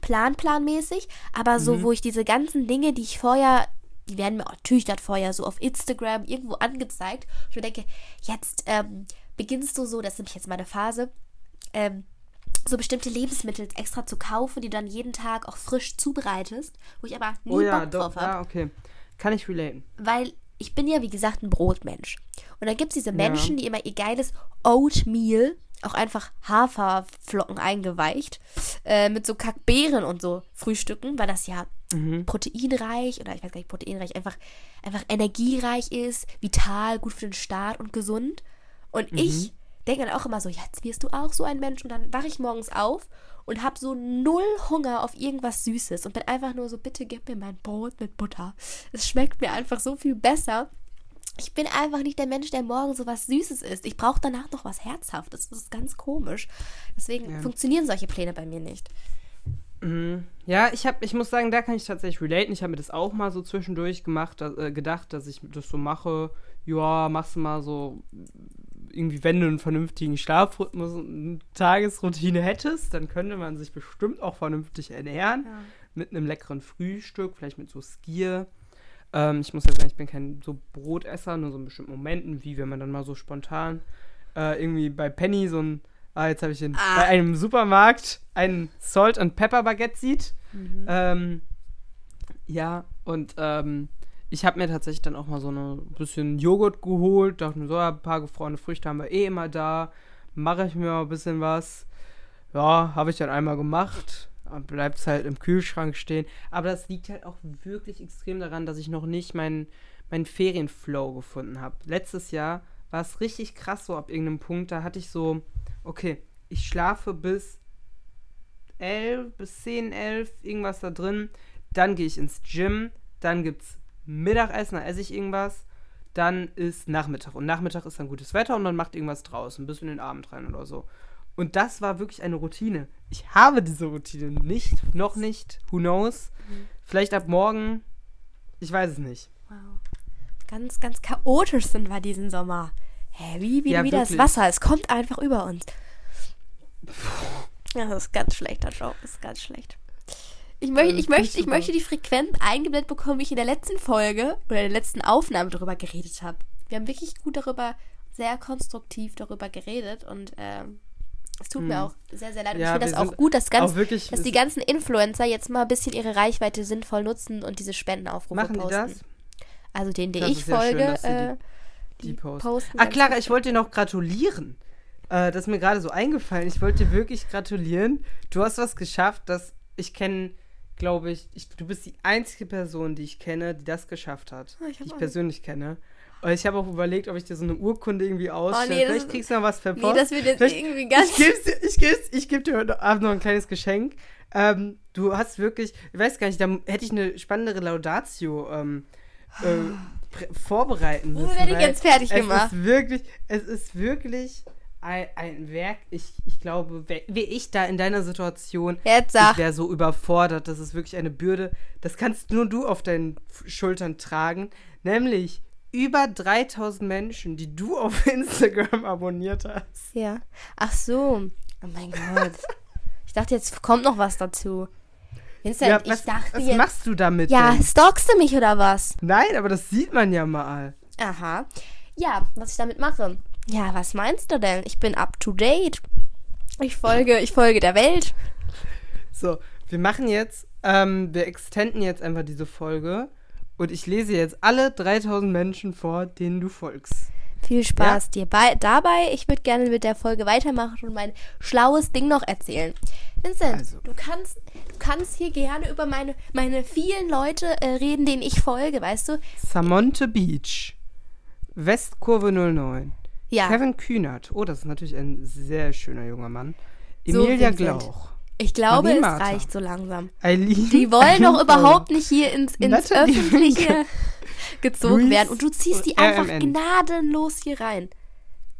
S2: planplanmäßig, aber so, wo ich diese ganzen Dinge, die ich vorher, die werden mir natürlich dann vorher so auf Instagram irgendwo angezeigt. Ich mir denke, jetzt ähm, beginnst du so, das ist nämlich jetzt meine Phase, ähm, so bestimmte Lebensmittel extra zu kaufen, die du dann jeden Tag auch frisch zubereitest, wo ich aber nie
S1: Oh ja,
S2: Bock drauf habe
S1: ja, okay. Kann ich relaten.
S2: weil ich bin ja, wie gesagt, ein Brotmensch. Und dann gibt es diese Menschen, die immer ihr geiles Oatmeal, auch einfach Haferflocken eingeweicht, äh, mit so Kackbeeren und so frühstücken, weil das ja proteinreich oder ich weiß gar nicht, proteinreich, einfach, einfach energiereich ist, vital, gut für den Start und gesund. Und ich denke dann auch immer so, jetzt wirst du auch so ein Mensch. Und dann wache ich morgens auf und habe so null Hunger auf irgendwas Süßes und bin einfach nur so, bitte gib mir mein Brot mit Butter. Es schmeckt mir einfach so viel besser. Ich bin einfach nicht der Mensch, der morgen so was Süßes isst. Ich brauche danach noch was Herzhaftes. Das ist ganz komisch. Deswegen funktionieren solche Pläne bei mir nicht.
S1: Ja, ich hab, ich muss sagen, da kann ich tatsächlich relaten. Ich habe mir das auch mal so zwischendurch gemacht, äh, gedacht, dass ich das so mache. Ja, machst du mal so irgendwie, wenn du einen vernünftigen Schlafrhythmus und eine Tagesroutine hättest, dann könnte man sich bestimmt auch vernünftig ernähren. Mit einem leckeren Frühstück, vielleicht mit so Skier. Ähm, ich muss ja sagen, ich bin kein so Brotesser, nur so in bestimmten Momenten, wie wenn man dann mal so spontan äh, irgendwie bei Penny so ein, ah, jetzt habe ich den,
S2: Ah.
S1: bei einem Supermarkt ein Salt and Pepper Baguette sieht. Ähm, ja, und ähm, ich habe mir tatsächlich dann auch mal so eine bisschen Joghurt geholt. Dachte mir so, ein paar gefrorene Früchte haben wir eh immer da. Mache ich mir mal ein bisschen was. Ja, habe ich dann einmal gemacht. Bleibt es halt im Kühlschrank stehen. Aber das liegt halt auch wirklich extrem daran, dass ich noch nicht meinen meinen Ferienflow gefunden habe. Letztes Jahr war es richtig krass so ab irgendeinem Punkt. Da hatte ich so, okay, ich schlafe bis 11, bis 10, 11, irgendwas da drin. Dann gehe ich ins Gym. Dann gibt es Mittagessen, dann esse ich irgendwas. Dann ist Nachmittag. Und Nachmittag ist dann gutes Wetter und man macht irgendwas draußen, bis in den Abend rein oder so. Und das war wirklich eine Routine. Ich habe diese Routine nicht, noch nicht. Who knows? Vielleicht ab morgen. Ich weiß es nicht.
S2: Wow. Ganz, ganz chaotisch sind wir diesen Sommer. Hä, wie, wie,
S1: Ja,
S2: wie das. Wasser. Es kommt einfach über uns. Das ist ganz schlechter Job. Das ist ganz schlecht. Ich, möcht,
S1: Äh,
S2: ich, möchte, ich möchte die Frequenz eingeblendet bekommen, wie ich in der letzten Folge oder in der letzten Aufnahme darüber geredet habe. Wir haben wirklich gut darüber sehr konstruktiv darüber geredet und ähm, es tut mir
S1: Hm.
S2: auch sehr, sehr leid. Und
S1: Ja,
S2: ich finde das auch gut, dass, ganz,
S1: auch wirklich-
S2: dass die ganzen Influencer jetzt mal ein bisschen ihre Reichweite sinnvoll nutzen und diese Spendenaufrufe
S1: Machen die
S2: posten.
S1: das?
S2: Also den, den
S1: Das
S2: ich
S1: schön,
S2: folge,
S1: dass sie die-
S2: äh,
S1: Die posten.
S2: posten
S1: Ah,
S2: ganz
S1: Clara, ich wollte dir noch gratulieren. Äh, das ist mir gerade so eingefallen. Ich wollte dir wirklich gratulieren. Du hast was geschafft, das ich kenne, glaube ich, ich, du bist die einzige Person, die ich kenne, die das geschafft hat.
S2: Ah, ich
S1: die ich persönlich kenne. Und ich habe auch überlegt, ob ich dir so eine Urkunde irgendwie ausstelle.
S2: Oh, nee,
S1: Vielleicht kriegst du noch was per
S2: Nee, das wird jetzt
S1: Vielleicht-
S2: irgendwie ganz-
S1: Ich geb's dir, ich geb's, ich geb dir heute Abend noch ein kleines Geschenk. Ähm, du hast wirklich, ich weiß gar nicht, da hätte ich eine spannendere Laudatio ähm, äh, prä- vorbereiten müssen.
S2: Womit werde ich jetzt fertig
S1: es
S2: gemacht?
S1: Ist wirklich, es ist wirklich ein, ein Werk. Ich, ich glaube, wär ich da in deiner Situation,
S2: Jetzt sag.
S1: ich wäre so überfordert. Das ist wirklich eine Bürde. Das kannst nur du auf deinen Schultern tragen. Nämlich über 3000 Menschen, die du auf Instagram abonniert hast.
S2: Ja. Ach so. Oh mein Gott. ich dachte, jetzt kommt noch was dazu. Vincent,
S1: Ja,
S2: ich
S1: was,
S2: dachte
S1: was
S2: jetzt.
S1: machst du damit
S2: ja,
S1: denn?
S2: stalkst du mich oder was?
S1: Nein, aber das sieht man ja mal.
S2: Aha. Ja, was ich damit mache. Ja, was meinst du denn? Ich bin up to date. Ich folge, ich folge der Welt.
S1: So, wir machen jetzt, ähm, wir extenden jetzt einfach diese Folge und ich lese jetzt alle 3000 Menschen vor, denen du folgst.
S2: Viel Spaß dir bei, dabei. Ich würde gerne mit der Folge weitermachen und mein schlaues Ding noch erzählen. Vincent,
S1: Also.
S2: du kannst, du kannst hier gerne über meine, meine vielen Leute äh, reden, denen ich folge, weißt du?
S1: Samonte Beach, Westkurve 09,
S2: Ja.
S1: Kevin Kühnert, oh, das ist natürlich ein sehr schöner junger Mann,
S2: So,
S1: Emilia. Glauch,
S2: Ich glaube,
S1: Marie
S2: es
S1: Martha.
S2: reicht so langsam.
S1: Eileen.
S2: Die wollen doch überhaupt nicht hier ins, ins Öffentliche gezogen
S1: Luis
S2: werden. Und du ziehst die einfach
S1: RMN.
S2: gnadenlos hier rein.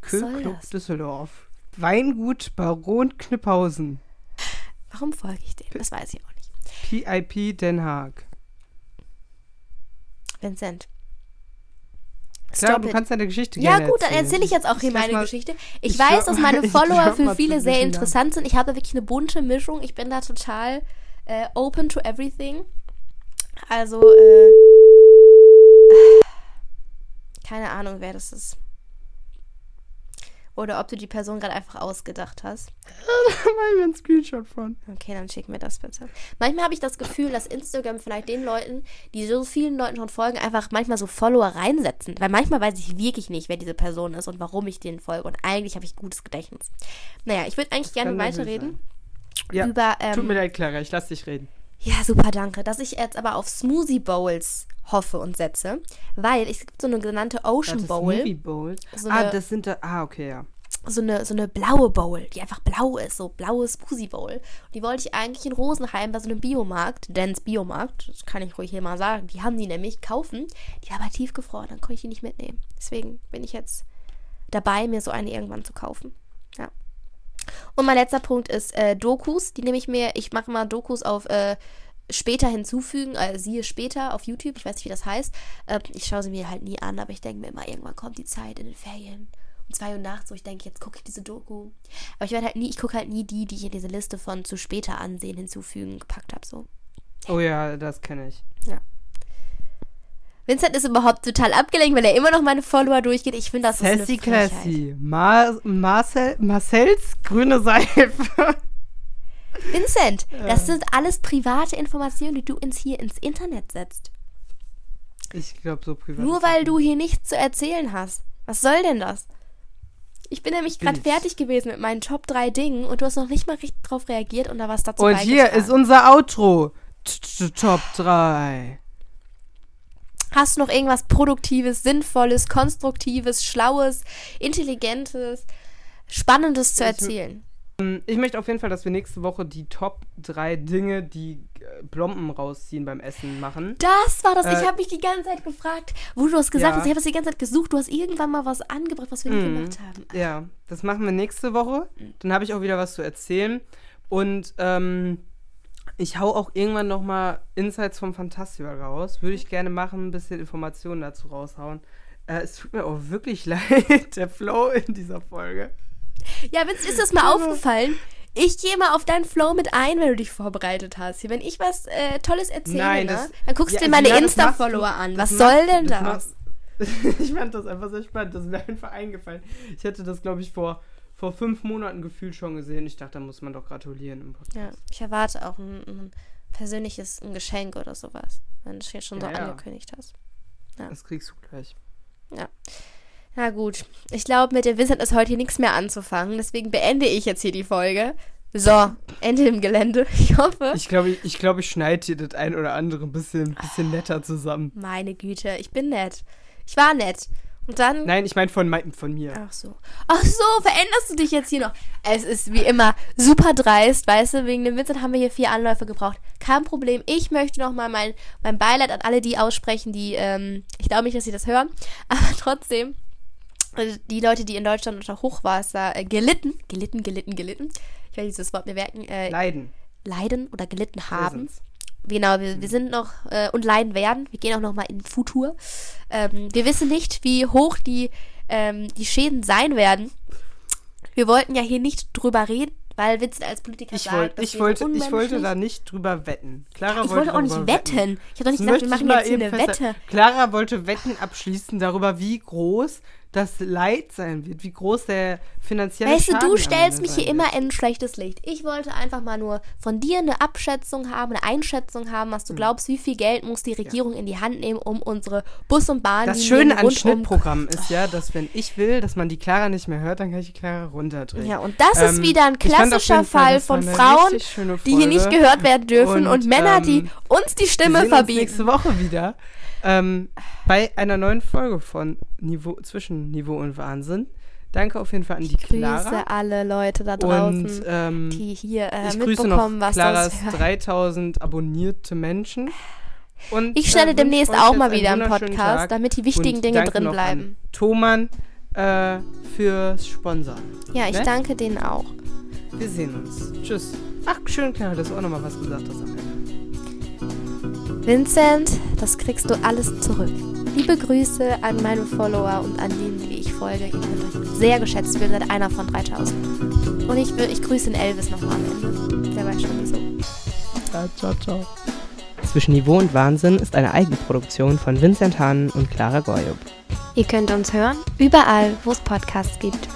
S1: Kühlclub? Düsseldorf, Weingut Baron Kniphausen,
S2: Warum folge ich denen? Das weiß ich auch nicht.
S1: PIP Den Haag.
S2: Vincent.
S1: Klar, du kannst deine Geschichte
S2: Ja gut, dann erzähle ich jetzt auch hier meine
S1: mal-
S2: Geschichte. Ich,
S1: ich
S2: weiß, dass meine Follower für viele sehr interessant sind. Ich habe wirklich eine bunte Mischung. Ich bin da total äh, open to everything. Also, äh, keine Ahnung, wer das ist. Oder ob du die Person gerade einfach ausgedacht hast.
S1: Da machen wir einen Screenshot von.
S2: Okay, dann schick mir das bitte. Manchmal habe ich das Gefühl, dass Instagram vielleicht den Leuten, die so vielen Leuten schon folgen, einfach manchmal so Follower reinsetzen. Weil manchmal weiß ich wirklich nicht, wer diese Person ist und warum ich denen folge. Und eigentlich habe ich gutes Gedächtnis. Naja, ich würde eigentlich gerne
S1: Kann natürlich
S2: weiterreden
S1: Ja,
S2: über.
S1: tut
S2: Ähm,
S1: mir leid, Clara, ich lass dich reden.
S2: Ja, super, danke. Dass ich jetzt aber auf Smoothie Bowls hoffe und setze. Weil es gibt so eine genannte Ocean
S1: Warte,
S2: Bowl.
S1: Smoothie Bowl.
S2: So
S1: ah, das sind da. Ah, okay, ja.
S2: so eine, so eine blaue Bowl, die einfach blau ist, so blaue Smoothie Bowl. Und die wollte ich eigentlich in Rosenheim bei so einem Biomarkt, Dance Biomarkt, das kann ich ruhig hier mal sagen, die haben die nämlich kaufen, die aber tiefgefroren, dann konnte ich die nicht mitnehmen. Deswegen bin ich jetzt dabei, mir so eine irgendwann zu kaufen. Ja. Und mein letzter Punkt ist äh, Dokus, die nehme ich mir, ich mache mal Dokus auf äh, später hinzufügen, äh, siehe später auf YouTube, ich weiß nicht, wie das heißt. Äh, ich schaue sie mir halt nie an, aber ich denke mir immer, irgendwann kommt die Zeit in den Ferien um zwei Uhr nachts, wo ich denke, jetzt gucke ich diese Doku. Aber ich werde halt nie, ich gucke halt nie die, die ich in diese Liste von zu später ansehen hinzufügen gepackt habe. So.
S1: Oh ja, das kenne ich.
S2: Vincent ist überhaupt total abgelenkt, weil er immer noch meine Follower durchgeht. Ich finde, das ist eine
S1: Sassy. Classy. Mar Marcel Marcells grüne Seife.
S2: Vincent, das sind alles private Informationen, die du ins hier ins Internet setzt.
S1: Ich glaube, so privat.
S2: Nur weil du hier nichts zu erzählen hast. Was soll denn das? Ich bin nämlich gerade fertig gewesen mit meinen Top 3 Dingen und du hast noch nicht mal richtig drauf reagiert und da was dazu
S1: Und hier ist unser Outro. Top 3.
S2: Hast du noch irgendwas Produktives, Sinnvolles, Konstruktives, Schlaues, Intelligentes, Spannendes zu
S1: Ich-
S2: erzählen?
S1: Ich möchte auf jeden Fall, dass wir nächste Woche die Top 3 Dinge, die äh, Plomben rausziehen beim Essen machen.
S2: Das war das. ich
S1: Äh,
S2: habe mich die ganze Zeit gefragt, wo du hast gesagt
S1: ja.
S2: hast. Ich habe das die ganze Zeit gesucht. Du hast irgendwann mal was angebracht, was wir nicht
S1: Mhm.
S2: gemacht haben.
S1: Ja, das machen wir nächste Woche.
S2: Mhm.
S1: Dann habe ich auch wieder was zu erzählen. Und ähm, ich hau auch irgendwann noch mal Insights vom Fantasival raus. Würde ich gerne machen, ein bisschen Informationen dazu raushauen. Äh, es tut mir auch wirklich leid, der Flow in dieser Folge.
S2: Ja, Vince, ist das mal aufgefallen? Ich gehe mal auf deinen Flow mit ein, wenn du dich vorbereitet hast. Wenn ich was äh, Tolles erzähle,
S1: Nein,
S2: ne?
S1: das-
S2: dann guckst
S1: Ja,
S2: du dir meine
S1: ja, das
S2: Insta-Follower an.
S1: das
S2: Was soll denn das?
S1: machst- ich fand das einfach sehr spannend. Das ist mir einfach eingefallen. Ich hätte das, glaube ich, vor, vor fünf Monaten gefühlt schon gesehen. Ich dachte, da muss man doch gratulieren im Podcast.
S2: Ja, ich erwarte auch ein, ein persönliches ein Geschenk oder sowas, wenn du es jetzt schon so
S1: Ja, ja.
S2: angekündigt hast. Ja.
S1: Das kriegst du gleich.
S2: Na gut, ich glaube, mit dem Vincent ist heute hier nichts mehr anzufangen. Deswegen beende ich jetzt hier die Folge. So, Ende im Gelände. Ich hoffe.
S1: Ich glaube, ich, ich, glaub, ich schneide dir das ein oder andere ein bisschen, bisschen netter zusammen.
S2: Meine Güte, ich bin nett. Ich war nett. Und dann.
S1: Nein, ich meine von, von mir.
S2: Ach so. Ach so, veränderst du dich jetzt hier noch? Es ist wie immer super dreist, weißt du? Wegen dem Vincent haben wir hier vier Anläufe gebraucht. Kein Problem. Ich möchte noch mal mein, mein Beileid an alle die aussprechen, die, ähm, ich glaube nicht, dass sie das hören, aber trotzdem, äh, die Leute, die in Deutschland unter Hochwasser äh, gelitten, gelitten, gelitten, gelitten, ich werde dieses Wort mir merken, äh,
S1: Leiden.
S2: leiden oder gelitten haben.
S1: Präsens.
S2: Genau, wir, wir sind noch äh, und leiden werden. Wir gehen auch noch mal in Futur. Ähm, wir wissen nicht, wie hoch die, ähm, die Schäden sein werden. Wir wollten ja hier nicht drüber reden, weil Vincent als Politiker
S1: Ich,
S2: sagt,
S1: wollt,
S2: dass
S1: ich, wollte, ich wollte da nicht drüber wetten. Clara
S2: Ich wollte auch nicht
S1: darüber
S2: wetten. Ich habe doch nicht
S1: Das
S2: gesagt, wir machen jetzt hier eine. Wette.
S1: Clara wollte Wetten abschließen darüber, wie groß das Leid sein wird, wie groß der finanzielle
S2: Weißt du,
S1: Schaden
S2: du
S1: am
S2: stellst mich hier immer in ein schlechtes Licht. Ich wollte einfach mal nur von dir eine Abschätzung haben, eine Einschätzung haben, was du glaubst, wie viel Geld muss die Regierung in die Hand nehmen, um unsere Bus- und Bahn
S1: Das Schöne an Schnittprogrammen ist ja, dass wenn ich will, dass man die Clara nicht mehr hört, dann kann ich die Clara runterdrehen.
S2: Ja, und das ist
S1: Ähm,
S2: wieder ein klassischer
S1: Fall,
S2: Fall von Frauen, die hier nicht gehört werden dürfen und,
S1: Und,
S2: Männer, die
S1: ähm,
S2: uns die
S1: Wir
S2: Stimme
S1: uns
S2: verbieten.
S1: nächste Woche wieder ähm, bei einer neuen Folge von Niveau, zwischen Niveau und Wahnsinn. Danke auf jeden Fall an die
S2: Grüße
S1: Clara.
S2: alle Leute da draußen,
S1: Und ähm,
S2: die hier äh,
S1: ich grüße noch
S2: mitbekommen, was
S1: Claras
S2: das hört.
S1: 3000 abonnierte Menschen. Und,
S2: Ich stelle
S1: äh,
S2: demnächst auch mal wieder einen Podcast,
S1: Tag.
S2: damit die wichtigen
S1: Und
S2: Dinge drin
S1: noch
S2: bleiben.
S1: An Thomann äh, fürs Sponsor.
S2: Ja, ich
S1: ne?
S2: danke denen auch.
S1: Wir sehen uns. Tschüss. Ach, schön, Clara, dass du auch nochmal was gesagt hast am Ende.
S2: Vincent, das kriegst du alles zurück. Liebe Grüße an meine Follower und an denen, die ich folge. Ihr könnt euch sehr geschätzt fühlen, seid einer von 3000. Und ich, ich grüße den Elvis nochmal am Ende. Der weiß schon wieso.
S1: Ja, ciao, ciao. Zwischen Niveau und Wahnsinn ist eine Eigenproduktion von Vincent Hahn und Clara Goyub.
S2: Ihr könnt uns hören, überall, wo es Podcasts gibt.